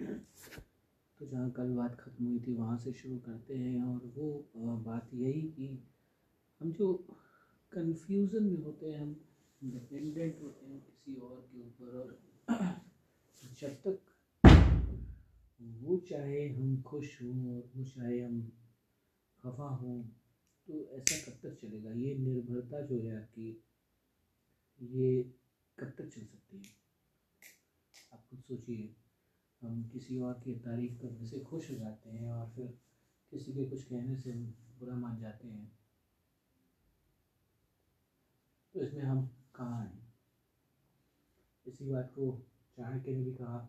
तो जहाँ कल बात ख़त्म हुई थी, वहाँ से शुरू करते हैं और वो बात यही कि हम जो कन्फ्यूज़न में होते हैं, हम डिपेंडेंट होते हैं किसी और के ऊपर और जब तक वो चाहे हम खुश हों और वो चाहे हम खफा हों तो ऐसा कब तक चलेगा? ये निर्भरता जो है आपकी, ये कब तक चल सकती है? आप खुद सोचिए। हम किसी और की तारीफ़ करने से खुश हो जाते हैं और फिर किसी के कुछ कहने से बुरा मान जाते हैं। तो इसमें हम कहाँ हैं? इसी बात को चाणक्य ने भी कहा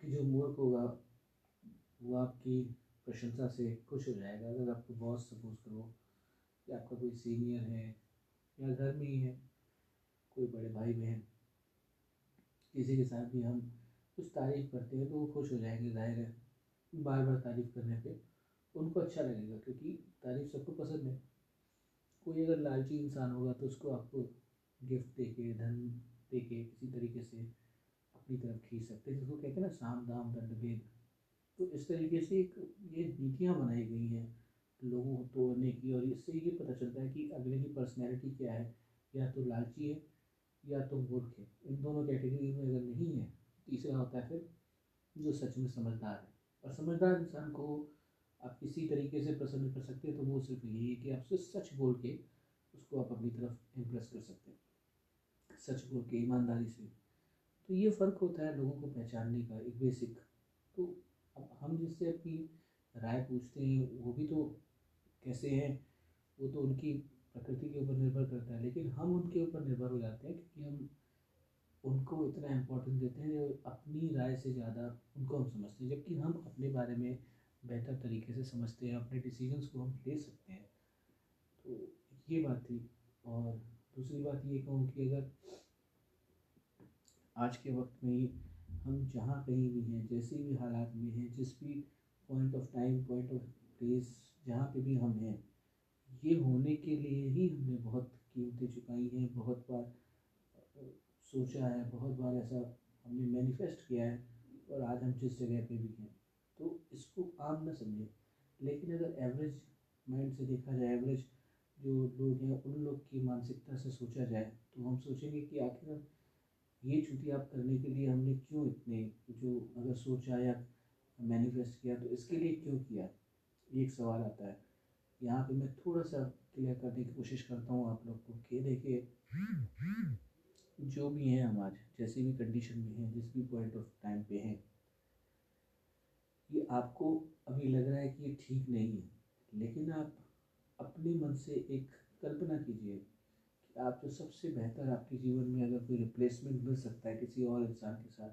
कि जो मूर्ख होगा, वो आपकी प्रशंसा से खुश हो जाएगा। अगर आपको बॉस सपोज़ करो कि आपका कोई सीनियर है, या घर में ही है, कोई बड़े भाई बहन किसी के साथ भी हम कुछ तारीफ़ करते हैं तो वो खुश हो जाएँगे, ज़ाहिर है। बार बार तारीफ़ करने पे उनको अच्छा लगेगा, क्योंकि तारीफ़ सबको पसंद है। कोई अगर लालची इंसान होगा तो उसको आपको गिफ्ट दे के धन दे के किसी तरीके से अपनी तरफ़ खींच सकते हैं। जिसको कहते हैं ना, साम, दाम, दंड, भेद। तो इस तरीके से एक ये नीतियाँ बनाई गई हैं लोगों को तोड़ने की और इससे ये पता चलता है कि अगले की पर्सनैलिटी क्या है। या तो लालची है या तो मूर्ख है इन दोनों कैटेगरी में अगर नहीं है, तीसरा होता है फिर जो सच में समझदार है। और समझदार इंसान को आप किसी तरीके से प्रसन्न कर सकते हैं तो वो सिर्फ़ यही है कि आप सिर्फ़ सच बोल के उसको आप अपनी तरफ़ इम्प्रेस कर सकते हैं। सच बोल के, ईमानदारी से। तो ये फ़र्क होता है लोगों को पहचानने का, एक बेसिक तो अब हम जिससे अपनी राय पूछते हैं, वो भी तो कैसे हैं? वो तो उनकी प्रकृति के ऊपर निर्भर करता है, लेकिन हम उनके ऊपर निर्भर हो जाते हैं क्योंकि हम उनको इतना इम्पोर्टेंस देते हैं अपनी राय से ज़्यादा उनको हम समझते हैं, जबकि हम अपने बारे में बेहतर तरीके से समझते हैं, अपने डिसीजंस को हम ले सकते हैं। तो ये बात थी। और दूसरी बात ये कहूँ कि अगर आज के वक्त में हम जहाँ कहीं भी हैं, जैसे भी हालात में हैं, जिस भी point of time point of place जहाँ पे भी हम हैं ये होने के लिए ही हमने बहुत कीमतें चुकाई हैं, बहुत बार सोचा है, बहुत बार ऐसा हमने मैनिफेस्ट किया है और आज हम जिस जगह पे भी हैं। तो इसको आम न समझें। लेकिन अगर एवरेज माइंड से देखा जाए एवरेज जो लोग हैं, उन लोग की मानसिकता से सोचा जाए तो हम सोचेंगे कि आखिर ये आप करने के लिए हमने क्यों इतने, जो अगर सोचा या मैनिफेस्ट किया तो इसके लिए क्यों किया? ये एक सवाल आता है। यहाँ पे मैं थोड़ा सा क्लियर करने की कोशिश करता हूँ आप लोग को कि देखिए, जो भी हैं हम आज, जैसी भी कंडीशन में हैं, जिस भी पॉइंट ऑफ़ टाइम पे हैं, ये आपको अभी लग रहा है कि ये ठीक नहीं है। लेकिन आप अपने मन से एक कल्पना कीजिए आप जो सबसे बेहतर आपके जीवन में अगर कोई रिप्लेसमेंट मिल सकता है किसी और इंसान के साथ,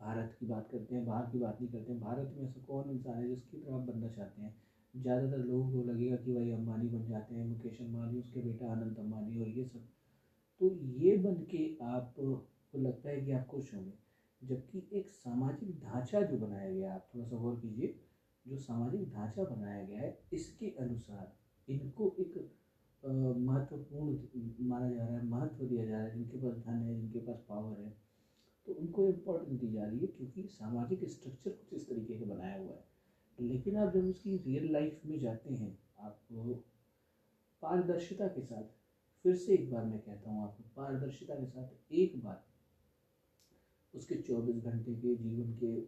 भारत की बात करते हैं, बाहर की बात नहीं करते हैं, भारत में ऐसा कौन इंसान है जिसकी तरफ़ आप बनना चाहते हैं? ज़्यादातर लोगों को लगेगा कि भाई अंबानी बन जाते हैं, मुकेश अंबानी, उसके बेटा आनंद अंबानी और ये सब। तो ये बन के आपको लगता है कि आप खुश होंगे। जबकि एक सामाजिक ढांचा जो बनाया गया आप थोड़ा सा गौर कीजिए, जो सामाजिक ढांचा बनाया गया है, इसके अनुसार इनको एक महत्वपूर्ण माना जा रहा है, महत्व दिया जा रहा है, जिनके पास धन है, जिनके पास पावर है। तो उनको इम्पोर्टेंस दी जा रही है, क्योंकि सामाजिक स्ट्रक्चर कुछ इस तरीके का बनाया हुआ है। लेकिन आप जब उसकी रियल लाइफ में जाते हैं, आपको पारदर्शिता के साथ, फिर से एक बार मैं कहता हूँ आपको पारदर्शिता के साथ एक बार उसके चौबीस घंटे के जीवन के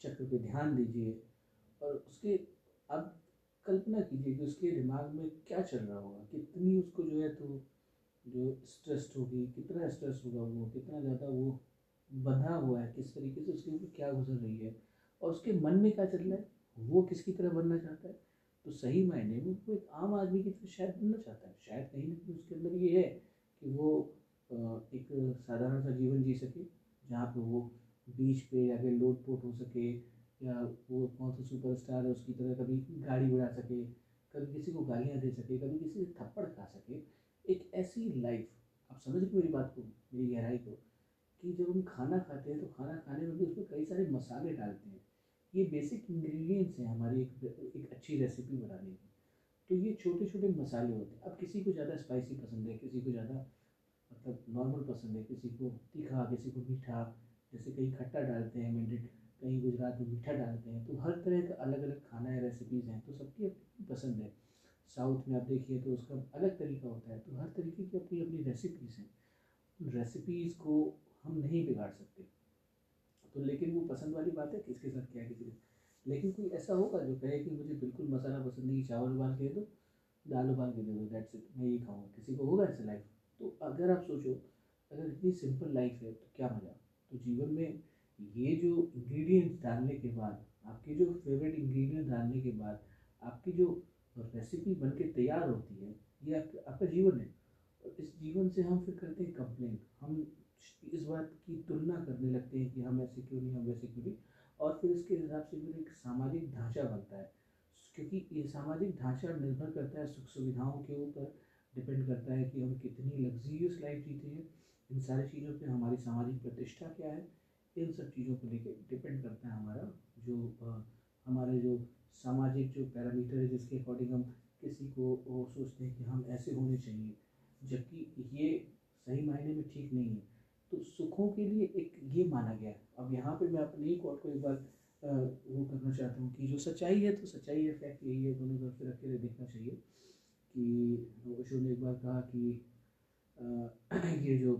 चक्र पे ध्यान दीजिए और उसके, अब कल्पना कीजिए कि उसके दिमाग में क्या चल रहा होगा, कितनी उसको जो है तो जो स्ट्रेस्ड होगी, कितना स्ट्रेस होगा वो, कितना ज़्यादा वो बंधा हुआ है, किस तरीके से उसके ऊपर क्या गुजर रही है और उसके मन में क्या चल रहा है? वो किसकी तरह बनना चाहता है? तो सही मायने में वो एक आम आदमी की तरह शायद बनना चाहता है। शायद कहीं ना कहीं उसके अंदर ये है कि वो एक साधारण सा जीवन जी सके, जहाँ पे वो बीच पे जाके लोट पोट हो सके, या वो कौन सा सुपर स्टार है उसकी तरह कभी गाड़ी उड़ा सके, कभी किसी को गालियाँ दे सके, कभी किसी से थप्पड़ खा सके। एक ऐसी लाइफ आप समझ मेरी बात को, मेरी गहराई को, कि जब हम खाना खाते हैं तो खाना खाने में भी उसमें कई सारे मसाले डालते हैं। ये बेसिक इंग्रेडिएंट्स हैं हमारी एक एक अच्छी रेसिपी बनाने की। तो ये छोटे छोटे मसाले होते हैं। अब किसी को ज़्यादा स्पाइसी पसंद है, किसी को ज़्यादा मतलब नॉर्मल पसंद है, किसी को तीखा, किसी को मीठा, जैसे कहीं खट्टा डालते हैं मिंट कहीं गुजरात में मीठा डालते हैं तो हर तरह का अलग अलग खाना है रेसिपीज़ हैं तो सबकी अपनी पसंद है। साउथ में आप देखिए तो उसका अलग तरीका होता है तो हर तरीके की अपनी अपनी रेसिपीज़ हैं रेसिपीज़ को हम नहीं बिगाड़ सकते। तो लेकिन वो पसंद वाली बात है किसके साथ क्या किसी लेकिन कोई ऐसा होगा जो कहे कि मुझे बिल्कुल मसाला पसंद नहीं चावल उबाल के दो दाल उबाल के दे दो दैट्स इट मैं ये खाऊँगा। किसी को होगा ऐसा लाइफ तो अगर आप सोचो अगर इतनी सिंपल लाइफ है तो क्या मज़ा? तो जीवन में ये जो इंग्रेडिएंट्स डालने के बाद आपके जो फेवरेट इंग्रेडिएंट डालने के बाद आपकी जो रेसिपी बन के तैयार होती है ये आप, आपका जीवन है। और इस जीवन से हम फिर करते हैं कंप्लेन हम इस बात की तुलना करने लगते हैं कि हम ऐसे क्यों नहीं, हम वैसे क्यों नहीं? और फिर इसके हिसाब से फिर एक सामाजिक ढांचा बनता है। क्योंकि ये सामाजिक ढांचा निर्भर करता है सुख सुविधाओं के ऊपर, डिपेंड करता है कि हम कितनी लग्जरियस लाइफ जीते हैं। इन सारी चीज़ों पे हमारी सामाजिक प्रतिष्ठा क्या है? इन सब चीज़ों को लेकर डिपेंड करता है हमारा जो हमारे जो सामाजिक जो पैरामीटर है, जिसके अकॉर्डिंग हम किसी को सोचते हैं कि हम ऐसे होने चाहिए। जबकि ये सही मायने में ठीक नहीं है। तो सुखों के लिए एक ये माना गया है। अब यहाँ पे मैं अपने ही कोट को एक बार वो करना चाहता हूँ कि जो सच्चाई है तो सच्चाई है फैक्ट यही है, दोनों तरफ़ से रख के देखना चाहिए कि ओशो ने एक बार कहा कि ये जो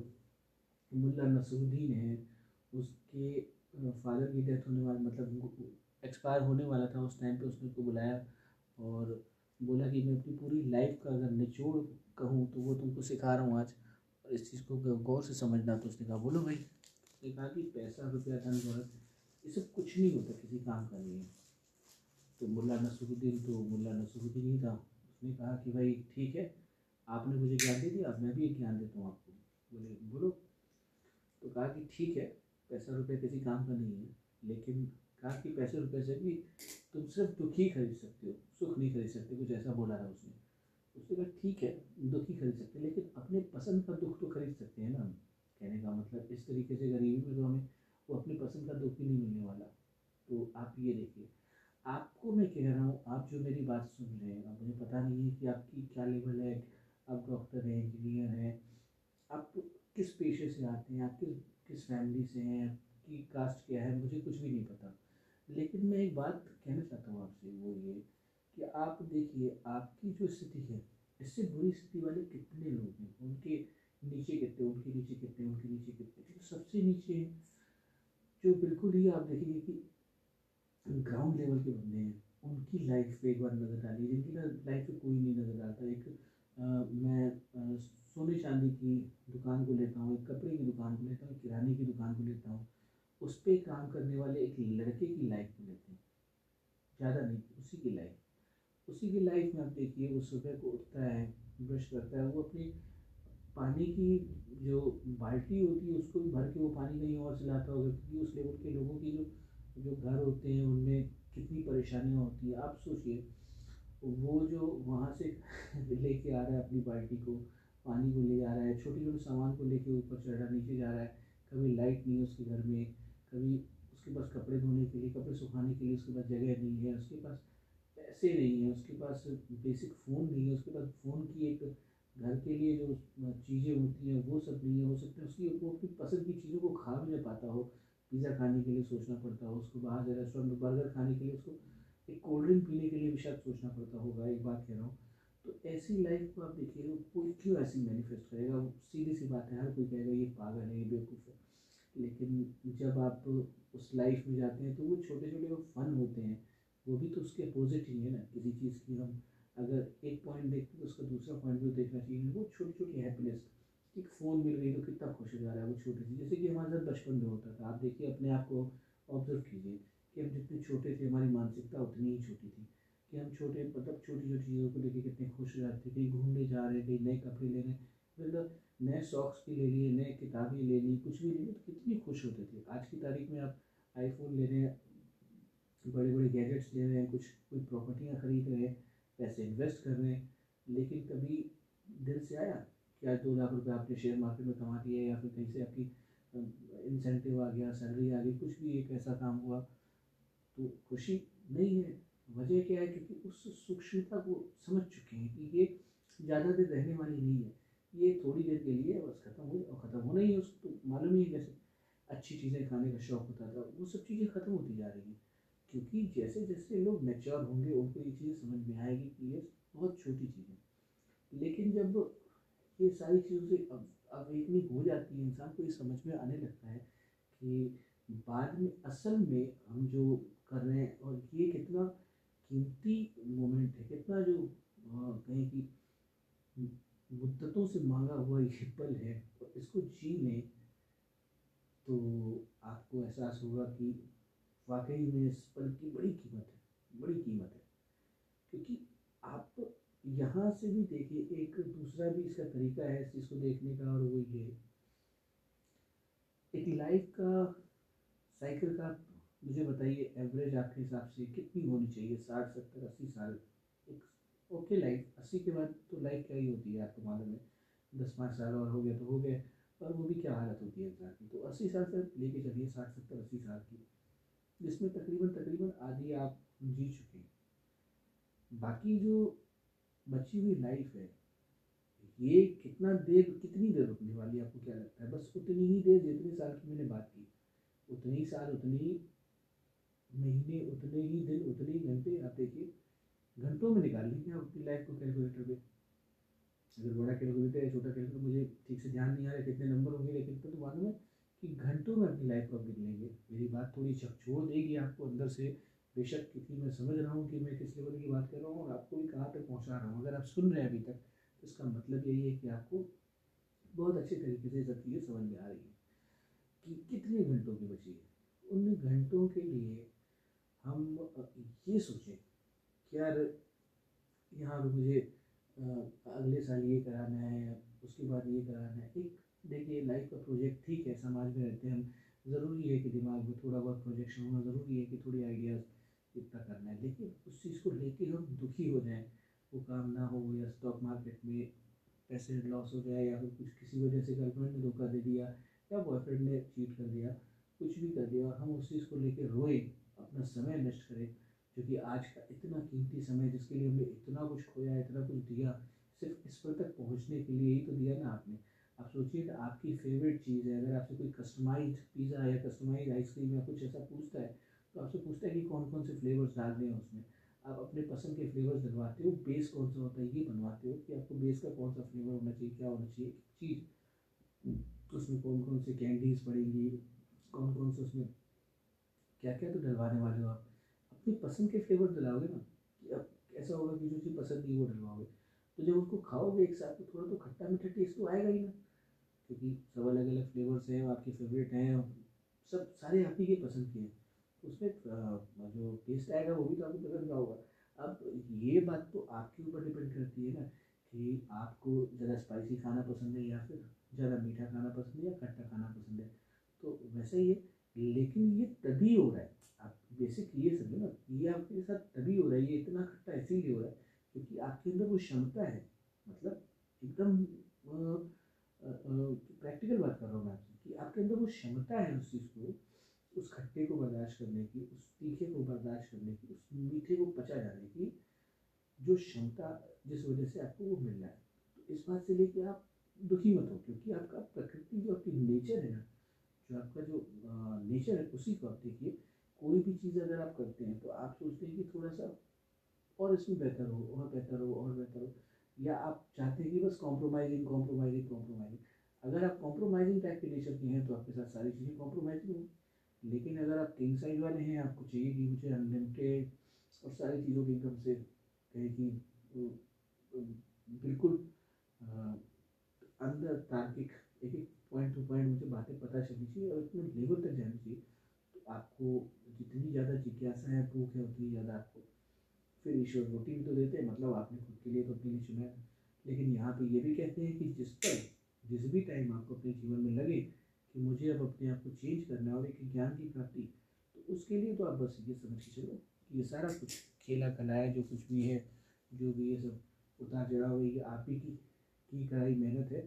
मुल्ला नसरुद्दीन है, उसके फादर की डेथ होने वाला मतलब एक्सपायर होने वाला था उस टाइम पे उसने उसको बुलाया और बोला कि मैं अपनी पूरी लाइफ का अगर निचोड़ कहूँ तो वो तुमको सिखा रहा हूँ आज। इस चीज़ को गौर से समझना तो उसने कहा, बोलो भाई। उसने कहा कि पैसा, रुपया, धन, दौलत, ये सब कुछ नहीं होता किसी काम का नहीं है तो मुल्ला नसरुद्दीन तो मुल्ला नसरुद्दीन ही था। उसने कहा कि भाई, ठीक है, आपने मुझे ज्ञान दे दिया, अब मैं भी एक ज्ञान देता हूँ आपको। बोले, बोलो। तो कहा कि ठीक है, पैसा, रुपया किसी काम का नहीं है, लेकिन कहा कि पैसे, रुपये से भी तुम सिर्फ़ दुख ही खरीद सकते हो, सुख नहीं खरीद सकते, कुछ ऐसा बोला है उसने। उसने कहा ठीक है, दुख ही खरीद सकते हैं, लेकिन अपने पसंद का दुख तो खरीद सकते हैं ना हम। कहने का मतलब इस तरीके से गरीबी में तो हमें वो अपनी पसंद का दुख ही नहीं मिलने वाला। तो आप ये देखिए, आपको मैं कह रहा हूँ, आप जो मेरी बात सुन रहे हैं, अब मुझे पता नहीं है कि आपकी क्या लेवल है, आप डॉक्टर हैं इंजीनियर हैं, आप किस पेशे से आते हैं, आप किस किस फैमिली से हैं की कास्ट क्या है, मुझे कुछ भी नहीं पता। लेकिन मैं एक बात कहना चाहता हूँ आपसे, वो ये कि आप देखिए आपकी जो स्थिति है इससे बुरी स्थिति वाले कितने लोग हैं? उनके नीचे कितने उनके नीचे कितने उनके नीचे कितने? जो सबसे नीचे हैं जो बिल्कुल ही आप देखेंगे कि ग्राउंड लेवल के बंदे हैं उनकी लाइफ पे एक बार नज़र डालिए। जिनकी लाइफ पे कोई नहीं नज़र डालता एक आ, मैं आ, सोने चांदी की दुकान को लेता हूँ एक कपड़े की दुकान को लेता हूँ किराने की दुकान को लेता हूँ उस पर काम करने वाले एक लड़के की लाइफ को लेते हैं। ज़्यादा नहीं उसी की लाइफ उसी की लाइफ में आप देखिए, वो सुबह को उठता है ब्रश करता है, वो अपनी पानी की जो बाल्टी होती है, उसको भर के वो पानी कहीं और चलाता होगा, क्योंकि उस लेवल के लोगों की जो जो घर होते हैं, उनमें कितनी परेशानियाँ होती हैं। आप सोचिए, वो जो वहाँ से लेके आ रहा है अपनी बाल्टी को, पानी को ले जा रहा है, छोटे छोटे सामान को लेके ऊपर चढ़ रहा नीचे जा रहा है, कभी लाइट नहीं है उसके घर में, कभी उसके पास कपड़े धोने के लिए, कपड़े सुखाने के लिए उसके पास जगह नहीं है, उसके पास पैसे नहीं है, उसके पास बेसिक फ़ोन नहीं है, उसके पास फ़ोन की एक घर के लिए जो चीज़ें होती हैं, वो सब नहीं है, हो सकता है उसकी, वो अपनी पसंद की चीज़ों को खा भी नहीं पाता हो पिज़्ज़ा खाने के लिए सोचना पड़ता हो, उसको बाहर से रेस्टोरेंट में बर्गर खाने के लिए उसको एक कोल्ड ड्रिंक पीने के लिए भी शायद सोचना पड़ता होगा, एक बात कह रहा हूँ। तो ऐसी लाइफ को आप देखिए कोई क्यों ऐसी मैनिफेस्ट करेगा? सीधी सी बात है, हर कोई कहेगा, ये पागल है, ये बेवकूफ़ है। लेकिन जब आप उस लाइफ में जाते हैं तो वो छोटे छोटे वो फन होते हैं। वो भी तो उसके अपोजिट ही है ना, किसी चीज़ की हम अगर एक पॉइंट देखते तो उसका दूसरा पॉइंट भी देखना चाहिए। वो छोटी छोटी हैप्पीनेस एक फ़ोन मिल गई तो कितना खुश हो जा रहा है वो छोटी सी। जैसे कि हमारे साथ बचपन में होता था, आप देखिए अपने आप को ऑब्ज़र्व कीजिए कि हम जितने छोटे थे, हमारी मानसिकता उतनी ही छोटी थी। कि हम छोटे मतलब छोटी छोटी चीज़ों को लेकर कितने खुश हो जाते थे, कहीं घूमने जा रहे थे नए कपड़े लेने मतलब नए सॉक्स भी ले लिए, नए किताबें ले ली, कुछ भी ले ली तो कितनी खुश होते थे। आज की तारीख में आप आईफोन ले रहे हैं बड़े बड़े गैजेट्स ले रहे हैं, कुछ कोई प्रॉपर्टियाँ खरीद रहे हैं, पैसे इन्वेस्ट कर रहे हैं, लेकिन कभी दिल से आया कि आज दो लाख रुपये आपने शेयर मार्केट में कमा दिए या फिर कहीं से आपकी इंसेंटिव आ गया सैलरी आ गई, कुछ भी एक ऐसा काम हुआ तो खुशी नहीं है। वजह क्या है? क्योंकि उस सूक्ष्मता को समझ चुके हैं कि ये ज़्यादा देर रहने वाली नहीं है। ये थोड़ी देर के लिए बस ख़त्म हुई और ख़त्म होना ही है, उसको तो मालूम ही है कैसे अच्छी चीज़ें खाने का शौक़ होता था, वो सब चीज़ें ख़त्म होती जा रही हैं। क्योंकि जैसे जैसे लोग मैच्योर होंगे, उनको ये चीज़ समझ में आएगी कि ये बहुत छोटी चीज़ है। लेकिन जब ये सारी चीज़ों अब अवेकनिंग हो जाती है, इंसान को ये समझ में आने लगता है कि बाद में असल में हम जो कर रहे हैं और ये कितना कीमती मोमेंट है, कितना जो कहें कि मुद्दतों से मांगा हुआ ये पल है और इसको जी लें तो आपको एहसास होगा कि वाकई में इस पल की बड़ी कीमत है, बड़ी कीमत है। क्योंकि आप यहाँ से भी देखिए, एक दूसरा भी इसका तरीका है इस चीज़ को देखने का और वो ये। एक लाइफ का साइकिल का मुझे बताइए एवरेज आपके हिसाब से कितनी होनी चाहिए? साठ, सत्तर, अस्सी साल। एक ओके लाइफ अस्सी के बाद तो लाइफ क्या ही होती है आपको मालूम है। दस, पाँच साल और हो गया तो हो गया और वो भी क्या हालत होती है इंसान की? तो अस्सी साल से लेके चलिए साठ, सत्तर, अस्सी साल की। जिसमें तकरीबन तकरीबन आधी आप जी चुके हैं। बाकी जो बची हुई लाइफ है, ये कितना देर, कितनी देर रुकने वाली आपको क्या लगता है? बस उतनी ही देर जितने साल की मैंने बात की। उतने साल, उतनी महीने, उतने ही दिन, उतने ही घंटे आप देखिए, घंटों में निकाल लीजिए अपनी लाइफ को कैलकुलेटर पे। अगर बड़ा कैलकुलेटर है छोटा कैलकुलेटर मुझे ठीक से ध्यान नहीं आ रहा कितने नंबर होंगे लेकिन तो मालूम है कि घंटों में अपनी लाइफ को आप लेंगे मेरी बात थोड़ी छोड़ देगी आपको अंदर से। बेशक क्योंकि मैं समझ रहा हूँ कि मैं किस लेवल की बात कर रहा हूँ और आपको भी कहाँ तक पहुँचा रहा हूँ। अगर आप सुन रहे हैं अभी तक तो इसका मतलब यही है कि आपको बहुत अच्छे तरीके से सब चीज़ें समझ में आ रही है कि कितने घंटों की बची है। उन घंटों के लिए हम ये सोचें कि यार, यहाँ पर मुझे अगले साल ये कराना है, उसके बाद ये कराना है। एक देखिए लाइफ का प्रोजेक्ट ठीक है, समाज में रहते हैं हम, ज़रूरी है कि दिमाग में थोड़ा बहुत प्रोजेक्शन होना ज़रूरी है कि थोड़ी आइडियाज़ इतना करना है। लेकिन उस चीज़ को लेके हम दुखी हो जाएँ, वो काम ना हो या स्टॉक मार्केट में पैसे लॉस हो जाए या फिर कुछ किसी वजह से गर्लफ्रेंड ने धोखा दे दिया या बॉयफ्रेंड ने चीट कर दिया, कुछ भी कर दिया और हम उस चीज़ को लेकर रोए, अपना समय नष्ट करें क्योंकि आज का इतना कीमती समय जिसके लिए हमने इतना कुछ खोया, इतना कुछ दिया, सिर्फ़ इस पर तक पहुँचने के लिए ही तो दिया ना आपने। आप सोचिए कि आपकी फेवरेट चीज़ है, अगर आपसे कोई कस्टमाइज पिज़्ज़ा या कस्टमाइज आइसक्रीम या कुछ ऐसा पूछता है तो आपसे पूछता है कि कौन कौन से फ्लेवर्स डालने हैं उसमें। आप अपने पसंद के फ्लेवर्स डलवाते हो बेस कौन सा होता है, ये बनवाते हो कि आपको बेस का कौन सा फ्लेवर होना चाहिए, क्या होना चाहिए चीज़। उसमें कौन कौन से कैंडीज़ पड़ेंगी कौन कौन से उसमें क्या क्या तो डलवाने वाले हो आप। अपनी पसंद के फ्लेवर डलाओगे ना, कि अब ऐसा होगा कि जो चीज़ पसंद नहीं वो डलवाओगे। तो जब उसको खाओगे एक साथ तो थोड़ा तो खट्टा मीठा टेस्ट तो आएगा ही ना। क्योंकि सब अलग अलग फ्लेवर्स हैं, आपके फेवरेट हैं, सब सारे आप ही के पसंद के हैं। उसमें जो टेस्ट आएगा वो भी तो आपको पसंद का होगा। अब ये बात तो आपके ऊपर डिपेंड करती है ना, कि आपको ज़्यादा स्पाइसी खाना पसंद है या फिर ज़्यादा मीठा खाना पसंद है या खट्टा खाना पसंद है। तो वैसे ही है, लेकिन ये तभी हो रहा है। आप बेसिक ये समझो ना, ये आपके साथ तभी हो रहा है, ये इतना खट्टा इसीलिए हो रहा है, क्योंकि आपके अंदर वो क्षमता है मतलब एकदम प्रैक्टिकल बात कर रहा हूँ मैं आपसे कि आपके अंदर वो क्षमता है उस चीज़ को उस खट्टे को बर्दाश्त करने की उस तीखे को बर्दाश्त करने की उस मीठे को पचा जाने की जो क्षमता जिस वजह से आपको वो मिल रहा है तो इस बात से लेके आप दुखी मत हो क्योंकि आपका प्रकृति जो आपकी नेचर है ना जो आपका जो नेचर है उसी को आप देखिए, कोई भी चीज़ अगर आप करते हैं तो आप सोचते हैं कि थोड़ा सा और इसमें बेहतर हो, और बेहतर हो, और बेहतर हो। या आप चाहते हैं कि बस कॉम्प्रोमाइजिंग कॉम्प्रोमाइजिंग कॉम्प्रोमाइजिंग अगर आप कॉम्प्रोमाइजिंग टाइप के नेचर के हैं तो आपके साथ सारी चीज़ें कॉम्प्रोमाइजिंग होंगी। लेकिन अगर आप किंग साइज़ वाले हैं, आपको चाहिए कि मुझे अनलिमिटेड और सारी चीज़ों की एकदम से कहें कि बिल्कुल अंदर तार्किक एक एक पॉइंट टू पॉइंट मुझे बातें पता चलनी चाहिए और इतने लेवल तक जानी चाहिए। आपको जितनी ज़्यादा जिज्ञासा है, भूख है, उतनी ज़्यादा आपको फिर ईश्वर रोटी भी तो देते हैं। मतलब आपने खुद के लिए तो अपने लिए चुना है। लेकिन यहाँ पे ये भी कहते हैं कि जिस पर, जिस भी टाइम आपको अपने जीवन में लगे कि मुझे अब अपने आप को चेंज करना है और एक ज्ञान की प्राप्ति तो उसके लिए तो आप बस ये समझ के चलो कि ये सारा कुछ खेला कला है, जो कुछ भी है, जो भी ये सब उतार चढ़ाव है आप ही की की कराई मेहनत है।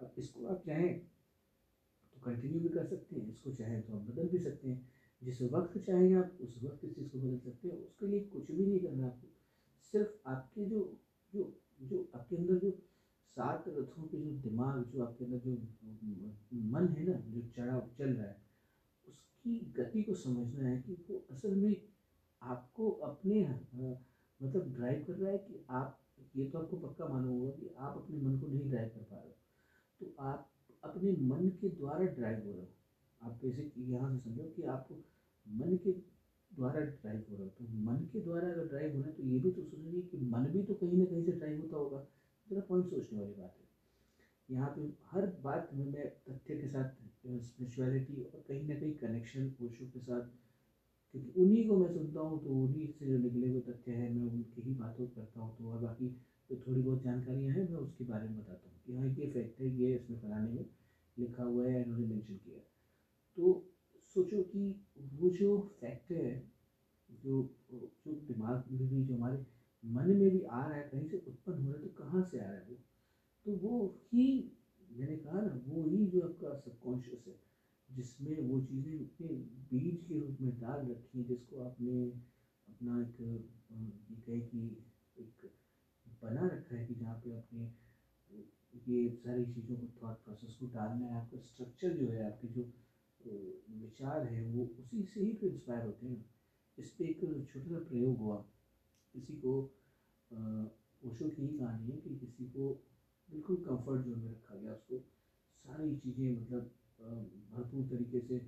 अब इसको आप चाहें तो कंटिन्यू भी कर सकते हैं, इसको चाहें तो आप बदल भी सकते हैं। जिस वक्त चाहेंगे आप, उस वक्त इस चीज़ को बदल सकते हैं, उसके लिए कुछ भी नहीं करना आपको। सिर्फ़ आपके जो जो जो आपके अंदर जो सात रथों के जो दिमाग, जो आपके अंदर जो मन है ना, जो चढ़ा चल रहा है, उसकी गति को समझना है कि वो असल में आपको अपने मतलब ड्राइव कर रहा है कि आप, ये तो आपको पक्का मालूम होगा कि आप अपने मन को नहीं ड्राइव कर पा रहे हो। तो आप अपने मन के द्वारा ड्राइव हो रहे हो। आप बेसिक यहाँ से समझो कि आपको मन के द्वारा ड्राइव हो रहा हो। तो मन के द्वारा अगर ड्राइव होना है तो ये भी तो सोचेंगे कि मन भी तो कहीं ना कहीं से ड्राइव होता होगा। जरा पॉइंट सोचने वाली बात है। यहाँ पे हर बात में मैं तथ्य के साथ स्पिरिचुअलिटी और कहीं ना कहीं कनेक्शन ओशो के साथ, क्योंकि उन्हीं को मैं सुनता हूँ तो उन्हीं से जो निकले हुए तथ्य हैं, मैं उनकी ही बातों करता हूँ। तो और बाकी जो थोड़ी बहुत जानकारियाँ हैं, मैं उसके बारे में बताता हूँ कि हाँ ये फैक्ट है, ये इसमें फलाने में लिखा हुआ है, इन्होंने मेंशन किया तो सोचो कि वो जो फैक्ट है, जो जो दिमाग में भी, जो हमारे मन में भी आ रहा है, कहीं से उत्पन्न हो रहा है तो कहाँ से आ रहा है वो? तो वो ही, मैंने कहा ना, वो ही जो आपका सबकॉन्शियस है, जिसमें वो चीज़ें अपने बीज के रूप में डाल रखी हैं, जिसको आपने अपना एक ये कहे कि एक बना रखा है कि जहाँ पे आपने ये सारी चीज़ों को थॉट प्रोसेस को डालना है, आपका स्ट्रक्चर जो है, आपके जो विचार है, वो उसी से ही तो इंस्पायर होते हैं। इस पर एक छोटा सा प्रयोग हुआ। किसी को ओशो की ही कहानी है कि किसी को बिल्कुल कंफर्ट जोन में रखा गया, उसको सारी चीज़ें मतलब भरपूर तरीके से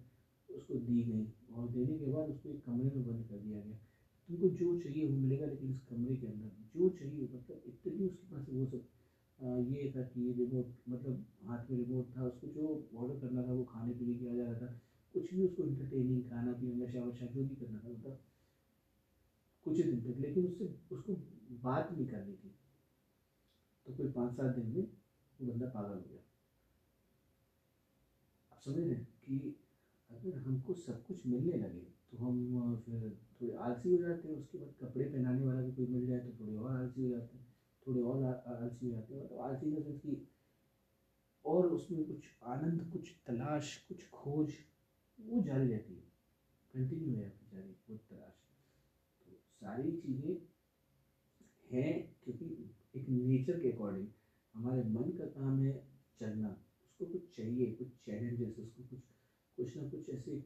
उसको दी गई और देने के बाद उसको एक कमरे में बंद कर दिया गया। तुमको जो चाहिए वो मिलेगा, लेकिन इस कमरे के अंदर जो चाहिए मतलब इतनी उसके पास वो सब ये था कि रिमोट मतलब हाथ में रिमोट था, उसको जो ऑर्डर करना था वो खाने पीने किया जा रहा था कुछ भी उसको इंटरटेनिंग खाना पीना जो भी करना था मतलब कुछ ही दिन तक, लेकिन उससे उसको बात नहीं करनी थी। तो कोई पाँच सात दिन में वो बंदा पागल हो गया। आप समझ रहे हैं कि अगर हमको सब कुछ मिलने लगे तो हम फिर थोड़े आलसी हो जाते हैं, उसके बाद कपड़े पहनाने वाला भी कोई मिल जाए तो थोड़े और आलसी हो जाते हैं, थोड़े और आलसी हो जाते हैं। मतलब आलसी का सेंस की और उसमें कुछ आनंद, कुछ तलाश, कुछ खोज, वो जारी रहती है। कंटिन्यू है जारी वो तलाश तो सारी चीज़ें हैं क्योंकि एक नेचर के अकॉर्डिंग हमारे मन का काम है चलना, उसको कुछ चाहिए कुछ चैलेंजेस उसको कुछ कुछ ना कुछ ऐसे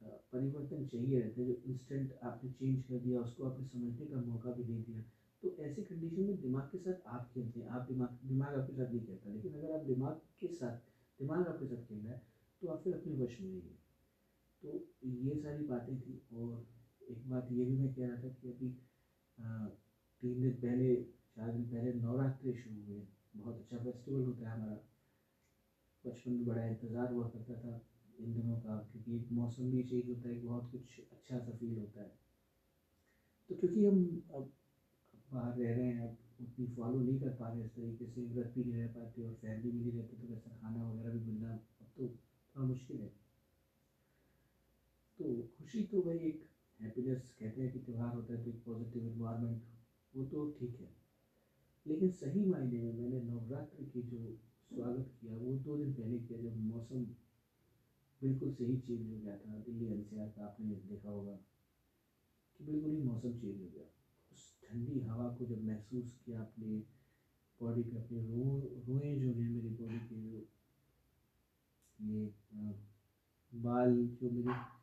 परिवर्तन चाहिए रहते हैं जो इंस्टेंट आपने चेंज कर दिया, उसको आपने समझने का मौका भी नहीं दिया तो ऐसी कंडीशन में दिमाग के साथ आप खेलते हैं आप दिमाग दिमाग आपके साथ नहीं खेलता लेकिन अगर आप दिमाग के साथ दिमाग आपके साथ खेल रहा है तो आप फिर अपने वश में रहिए। तो ये सारी बातें थी और एक बात ये भी मैं कह रहा था कि अभी तीन दिन पहले, चार दिन पहले नवरात्रि शुरू हुए बहुत अच्छा फेस्टिवल होता है हमारा। बचपन में बड़ा इंतज़ार हुआ करता था इन दिनों का क्योंकि एक मौसम भी चेंज होता है बहुत कुछ अच्छा सा फील होता है। तो क्योंकि हम अब बाहर रह रहे हैं, अब उतनी फॉलो नहीं कर पा रहे इस तरीके से, व्रत भी नहीं रह पाते और फैमिली भी नहीं रहती तो वैसा खाना वगैरह भी मिलना अब तो थोड़ा मुश्किल है। तो खुशी तो भाई एक हैप्पीनेस कहते हैं कि त्यौहार होता है तो एक पॉजिटिव इन्वायरमेंट वो तो ठीक है। लेकिन सही मायने में मैंने नवरात्र की जो स्वागत किया, वो दो दिन पहले किया जब मौसम बिल्कुल सही चेंज हो गया था। दिल्ली एनसीआर का आपने देखा होगा कि बिल्कुल ही मौसम चेंज हो गया। उस ठंडी हवा को जब महसूस किया अपने बॉडी पे, अपने रो, रोए जो हैं मेरी बॉडी के जो ये बाल जो मेरे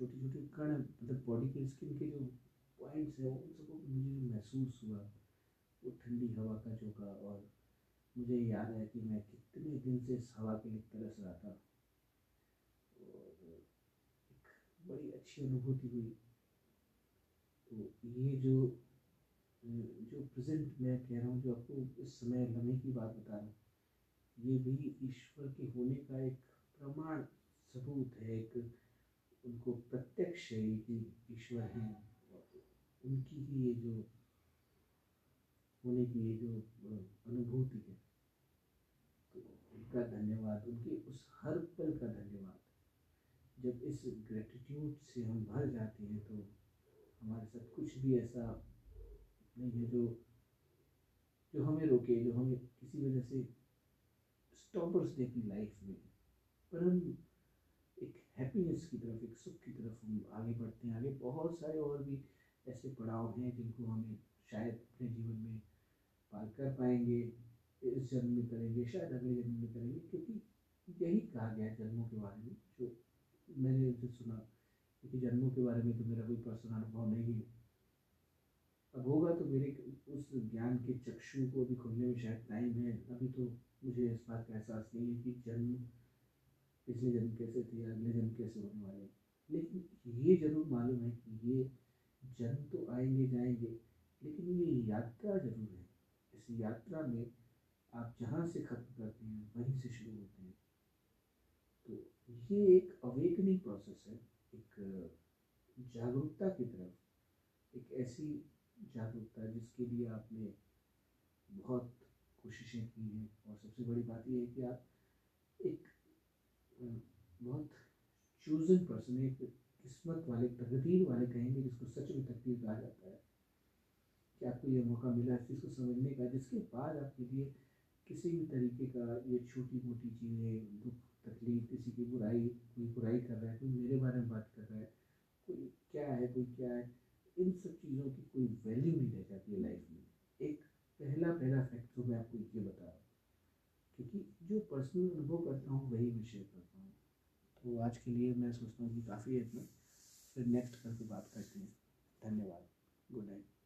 छोटे छोटे कण मतलब बॉडी के स्किन के जो पॉइंट्स हैं, उन सबको मुझे महसूस हुआ, वो ठंडी हवा का झोंका और मुझे याद है कि मैं कितने दिन से इस हवा के लिए तरस रहा था। और एक बड़ी अच्छी अनुभूति हुई। तो ये जो जो प्रेजेंट मैं कह रहा हूँ, जो आपको इस समय लम्हे की बात बता रहा हूँ, ये भी ईश्वर के होने का एक प्रमाण सबूत है, एक उनको प्रत्यक्ष ईश्वर हैं उनकी ही ये जो होने की ये जो अनुभूति है तो उनका धन्यवाद, उनके उस हर पल का धन्यवाद। जब इस ग्रेटिट्यूड से हम भर जाते हैं तो हमारे साथ कुछ भी ऐसा नहीं है जो जो हमें रोके, जो हमें किसी वजह से स्टॉपर्स दे अपनी लाइफ में। पर हम हैप्पीनेस की तरफ़, एक सुख की तरफ़ हम आगे बढ़ते हैं। आगे बहुत सारे और भी ऐसे पड़ाव हैं जिनको हमें शायद अपने जीवन में पार कर पाएँगे, इस जन्म में करेंगे, शायद अगले जन्म में करेंगे, क्योंकि यही कहा गया है जन्मों के बारे में, जो मैंने जो सुना क्योंकि जन्मों के बारे में तो मेरा कोई पर्सनल अनुभव नहीं है। अब होगा तो मेरे उस ज्ञान के चक्षु को अभी खोलने में शायद टाइम है। अभी तो मुझे इस बात का एहसास नहीं है कि जन्म पिछले जन्म कैसे थे, अगले जन्म कैसे होने वाले लेकिन ये ज़रूर मालूम है कि ये जन्म तो आएँगे, जाएँगे, लेकिन ये यात्रा ज़रूर है। इस यात्रा में आप जहाँ से खत्म करते हैं, वहीं से शुरू होते हैं। तो ये एक अवेकनिंग प्रोसेस है, एक, जागरूकता की तरफ़। एक ऐसी जागरूकता जिसके लिए आपने बहुत कोशिशें की हैं, और सबसे बड़ी बात यह है कि आप एक बहुत चूजन पर्सन एक किस्मत वाले तकदीर वाले कहेंगे जिसको सच में तकदीर कहा जाता है। कि आपको ये मौका मिला इस चीज़ को समझने का, जिसके बाद आपके लिए किसी भी तरीके का ये छोटी मोटी चीज़ें, दुख, तकलीफ़, किसी की बुराई, कोई बुराई कर रहा है, कोई मेरे बारे में बात कर रहा है, कोई क्या है, कोई क्या है, इन सब चीज़ों की कोई वैल्यू नहीं रह जाती है लाइफ में। एक पहला पहला फैक्ट जो मैं आपको ये बता रहा हूँ। क्योंकि जो पर्सनल अनुभव करता हूँ, वही मैं शेयर करता हूँ। तो आज के लिए मैं सोचता हूँ कि काफ़ी है इतना। फिर नेक्स्ट करके बात करते हैं। धन्यवाद। Good night